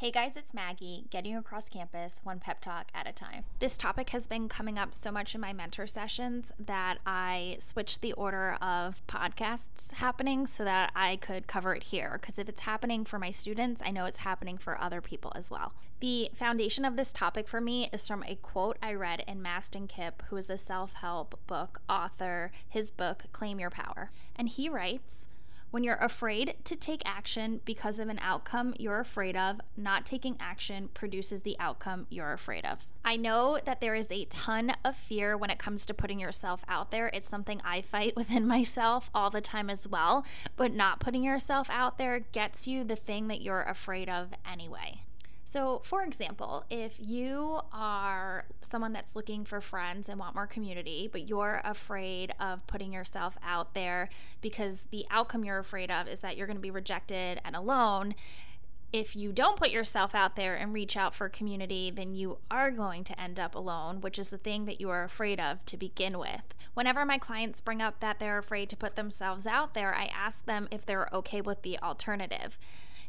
Hey guys, it's Maggie, getting across campus one pep talk at a time. This topic has been coming up so much in my mentor sessions that I switched the order of podcasts happening so that I could cover it here. Because if it's happening for my students, I know it's happening for other people as well. The foundation of this topic for me is from a quote I read in Mastin Kipp, who is a self help book author, his book, Claim Your Power. And he writes, when you're afraid to take action because of an outcome you're afraid of, not taking action produces the outcome you're afraid of. I know that there is a ton of fear when it comes to putting yourself out there. It's something I fight within myself all the time as well, but not putting yourself out there gets you the thing that you're afraid of anyway. So, for example, if you are someone that's looking for friends and want more community, but you're afraid of putting yourself out there because the outcome you're afraid of is that you're going to be rejected and alone, if you don't put yourself out there and reach out for community, then you are going to end up alone, which is the thing that you are afraid of to begin with. Whenever my clients bring up that they're afraid to put themselves out there, I ask them if they're okay with the alternative.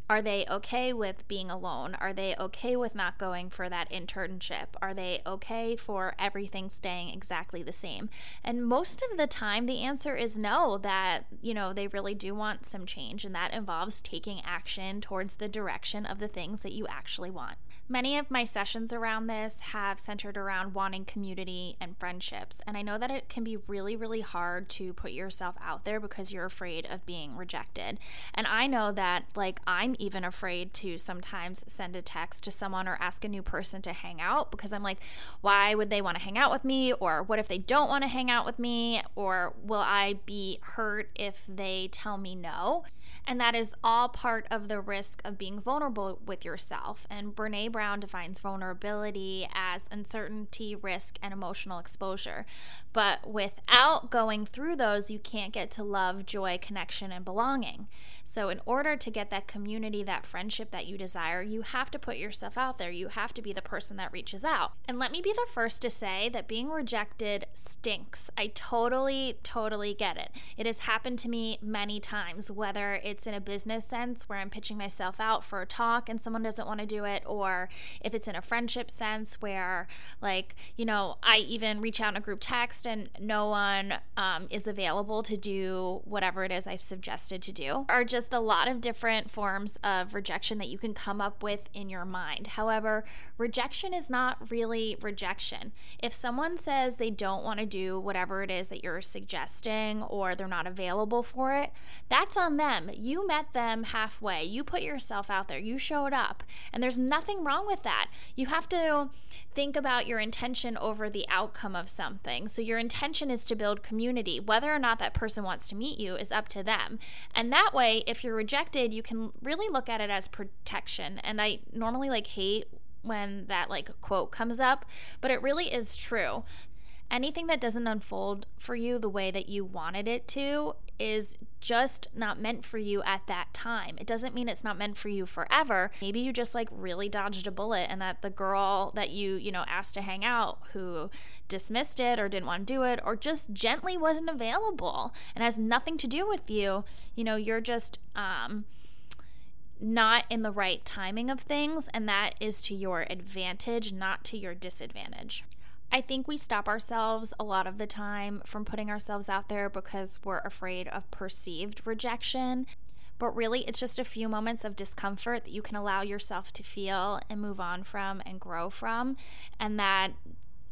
Are they okay with being alone? Are they okay with not going for that internship? Are they okay for everything staying exactly the same? And most of the time, the answer is no, that, you know, they really do want some change, and that involves taking action towards the direction of the things that you actually want. Many of my sessions around this have centered around wanting community and friendships, and I know that it can be really, really hard to put yourself out there because you're afraid of being rejected. And I know that, like, I'm even afraid to sometimes send a text to someone or ask a new person to hang out because I'm like, why would they want to hang out with me? Or what if they don't want to hang out with me? Or will I be hurt if they tell me no? And that is all part of the risk of being vulnerable with yourself. And Brene Brown defines vulnerability as uncertainty, risk, and emotional exposure. But without going through those, you can't get to love, joy, connection, and belonging. So, in order to get that community, that friendship that you desire, you have to put yourself out there. You have to be the person that reaches out. And let me be the first to say that being rejected stinks. I totally, totally get it. It has happened to me many times, whether it's in a business sense where I'm pitching myself out for a talk and someone doesn't want to do it, or if it's in a friendship sense where, like, you know, I even reach out in a group text and no one um, is available to do whatever it is I've suggested to do, are just a lot of different forms of rejection that you can come up with in your mind. However, rejection is not really rejection. If someone says they don't want to do whatever it is that you're suggesting or they're not available for it, that's on them. You met them halfway. You put yourself out there. You showed up. And there's nothing wrong with that. You have to think about your intention over the outcome of something. So your intention is to build community. Whether or not that person wants to meet you is up to them. And that way, if you're rejected, you can really look at it as protection. And I normally like hate when that like quote comes up, but it really is true. Anything that doesn't unfold for you the way that you wanted it to is just not meant for you at that time. It doesn't mean it's not meant for you forever. Maybe you just like really dodged a bullet and that the girl that you, you know, asked to hang out who dismissed it or didn't want to do it or just gently wasn't available and has nothing to do with you, you know, you're just um not in the right timing of things, and that is to your advantage, not to your disadvantage. I think we stop ourselves a lot of the time from putting ourselves out there because we're afraid of perceived rejection. But really, it's just a few moments of discomfort that you can allow yourself to feel and move on from and grow from. And that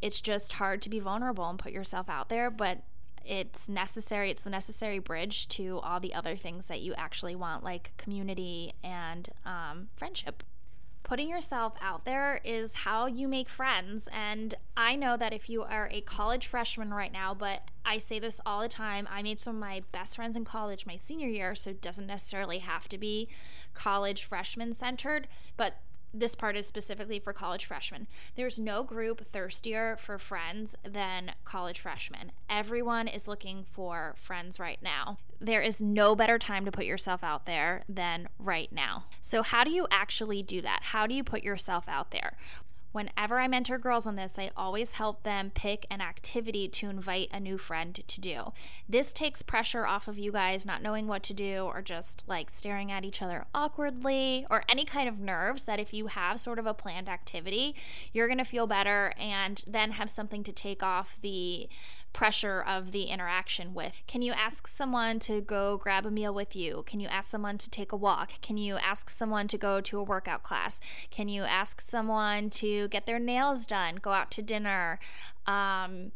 it's just hard to be vulnerable and put yourself out there, but it's necessary. It's the necessary bridge to all the other things that you actually want, like community and um, friendship putting yourself out there is how you make friends. And I know that if you are a college freshman right now, but I say this all the time, I made some of my best friends in college my senior year, so it doesn't necessarily have to be college freshman centered, but this part is specifically for college freshmen. There's no group thirstier for friends than college freshmen. Everyone is looking for friends right now. There is no better time to put yourself out there than right now. So, how do you actually do that? How do you put yourself out there? Whenever I mentor girls on this, I always help them pick an activity to invite a new friend to do. This takes pressure off of you guys not knowing what to do or just like staring at each other awkwardly or any kind of nerves that if you have sort of a planned activity, you're going to feel better and then have something to take off the pressure of the interaction with. Can you ask someone to go grab a meal with you? Can you ask someone to take a walk? Can you ask someone to go to a workout class? Can you ask someone to get their nails done, go out to dinner? Um,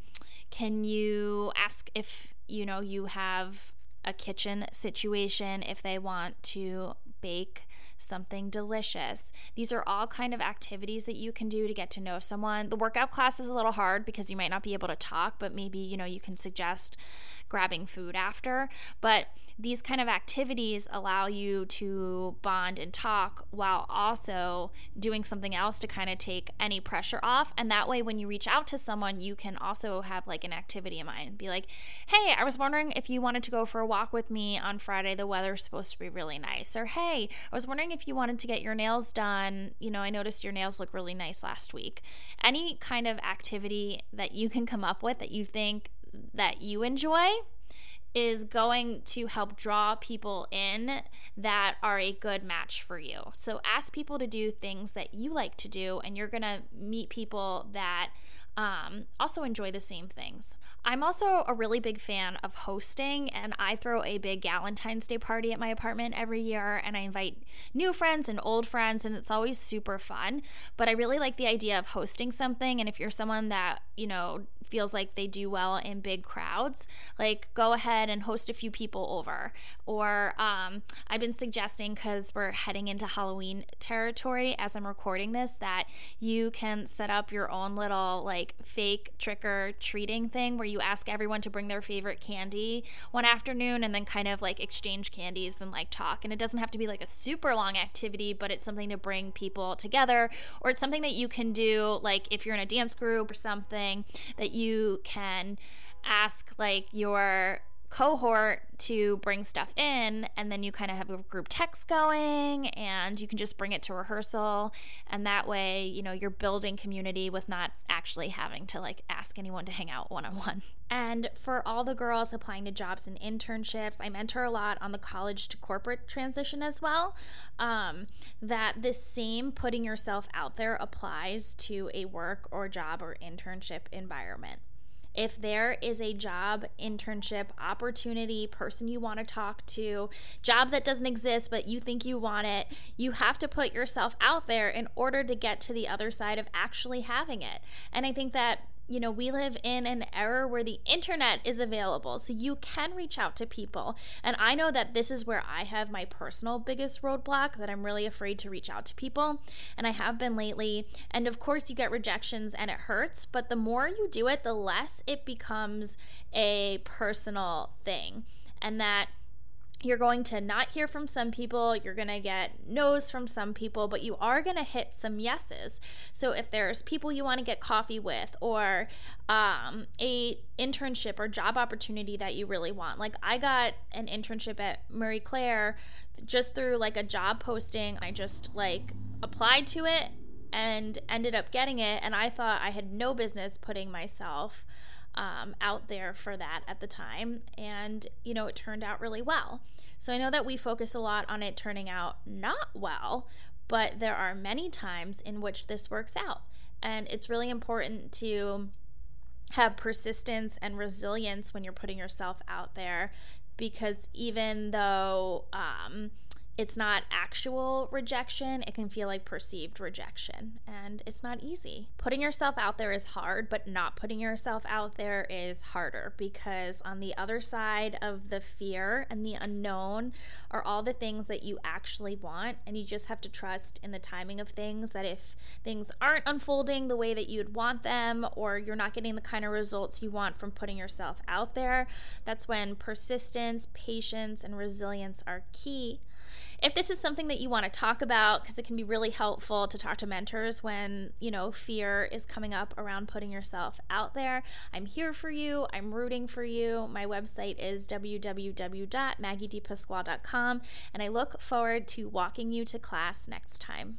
can you ask if you know you have a kitchen situation if they want to bake something delicious. These are all kind of activities that you can do to get to know someone. The workout class is a little hard because you might not be able to talk, but maybe, you know, you can suggest grabbing food after. But these kind of activities allow you to bond and talk while also doing something else to kind of take any pressure off. And that way, when you reach out to someone, you can also have like an activity in mind. Be like, hey, I was wondering if you wanted to go for a walk with me on Friday. The weather's supposed to be really nice. Or hey, I was wondering if you wanted to get your nails done. You know, I noticed your nails look really nice last week. Any kind of activity that you can come up with that you think that you enjoy is going to help draw people in that are a good match for you. So ask people to do things that you like to do, and you're going to meet people that um, also enjoy the same things. I'm also a really big fan of hosting, and I throw a big Valentine's Day party at my apartment every year, and I invite new friends and old friends, and it's always super fun. But I really like the idea of hosting something, and if you're someone that, you know, feels like they do well in big crowds, like go ahead and host a few people over. Or um, I've been suggesting, because we're heading into Halloween territory as I'm recording this, that you can set up your own little like fake trick or treating thing where you ask everyone to bring their favorite candy one afternoon and then kind of like exchange candies and like talk. And it doesn't have to be like a super long activity, but it's something to bring people together or it's something that you can do like if you're in a dance group or something that you can ask like your cohort to bring stuff in and then you kind of have a group text going and you can just bring it to rehearsal. And that way you know you're building community with not actually having to like ask anyone to hang out one-on-one. And for all the girls applying to jobs and internships i mentor a lot on the college to corporate transition as well um, that this same putting yourself out there applies to a work or job or internship environment if there is a job, internship, opportunity, person you want to talk to, job that doesn't exist but you think you want it, you have to put yourself out there in order to get to the other side of actually having it. And I think that you know, we live in an era where the internet is available, so you can reach out to people. And I know that this is where I have my personal biggest roadblock that I'm really afraid to reach out to people. And I have been lately. And of course, you get rejections and it hurts, but the more you do it, the less it becomes a personal thing. And that you're going to not hear from some people you're going to get no's from some people but you are going to hit some yeses. So if there's people you want to get coffee with or um, a internship or job opportunity that you really want like i got an internship at marie claire just through like a job posting. I just like applied to it and ended up getting it and i thought i had no business putting myself um, out there for that at the time. And, you know, it turned out really well. So I know that we focus a lot on it turning out not well, but there are many times in which this works out. And it's really important to have persistence and resilience when you're putting yourself out there because even though, um, it's not actual rejection, it can feel like perceived rejection, and it's not easy. Putting yourself out there is hard, but not putting yourself out there is harder because on the other side of the fear and the unknown are all the things that you actually want, and you just have to trust in the timing of things that if things aren't unfolding the way that you'd want them, or you're not getting the kind of results you want from putting yourself out there, that's when persistence, patience, and resilience are key. If this is something that you want to talk about, because it can be really helpful to talk to mentors when, you know, fear is coming up around putting yourself out there, I'm here for you. I'm rooting for you. My website is www.maggiedpasquale.com, and I look forward to walking you to class next time.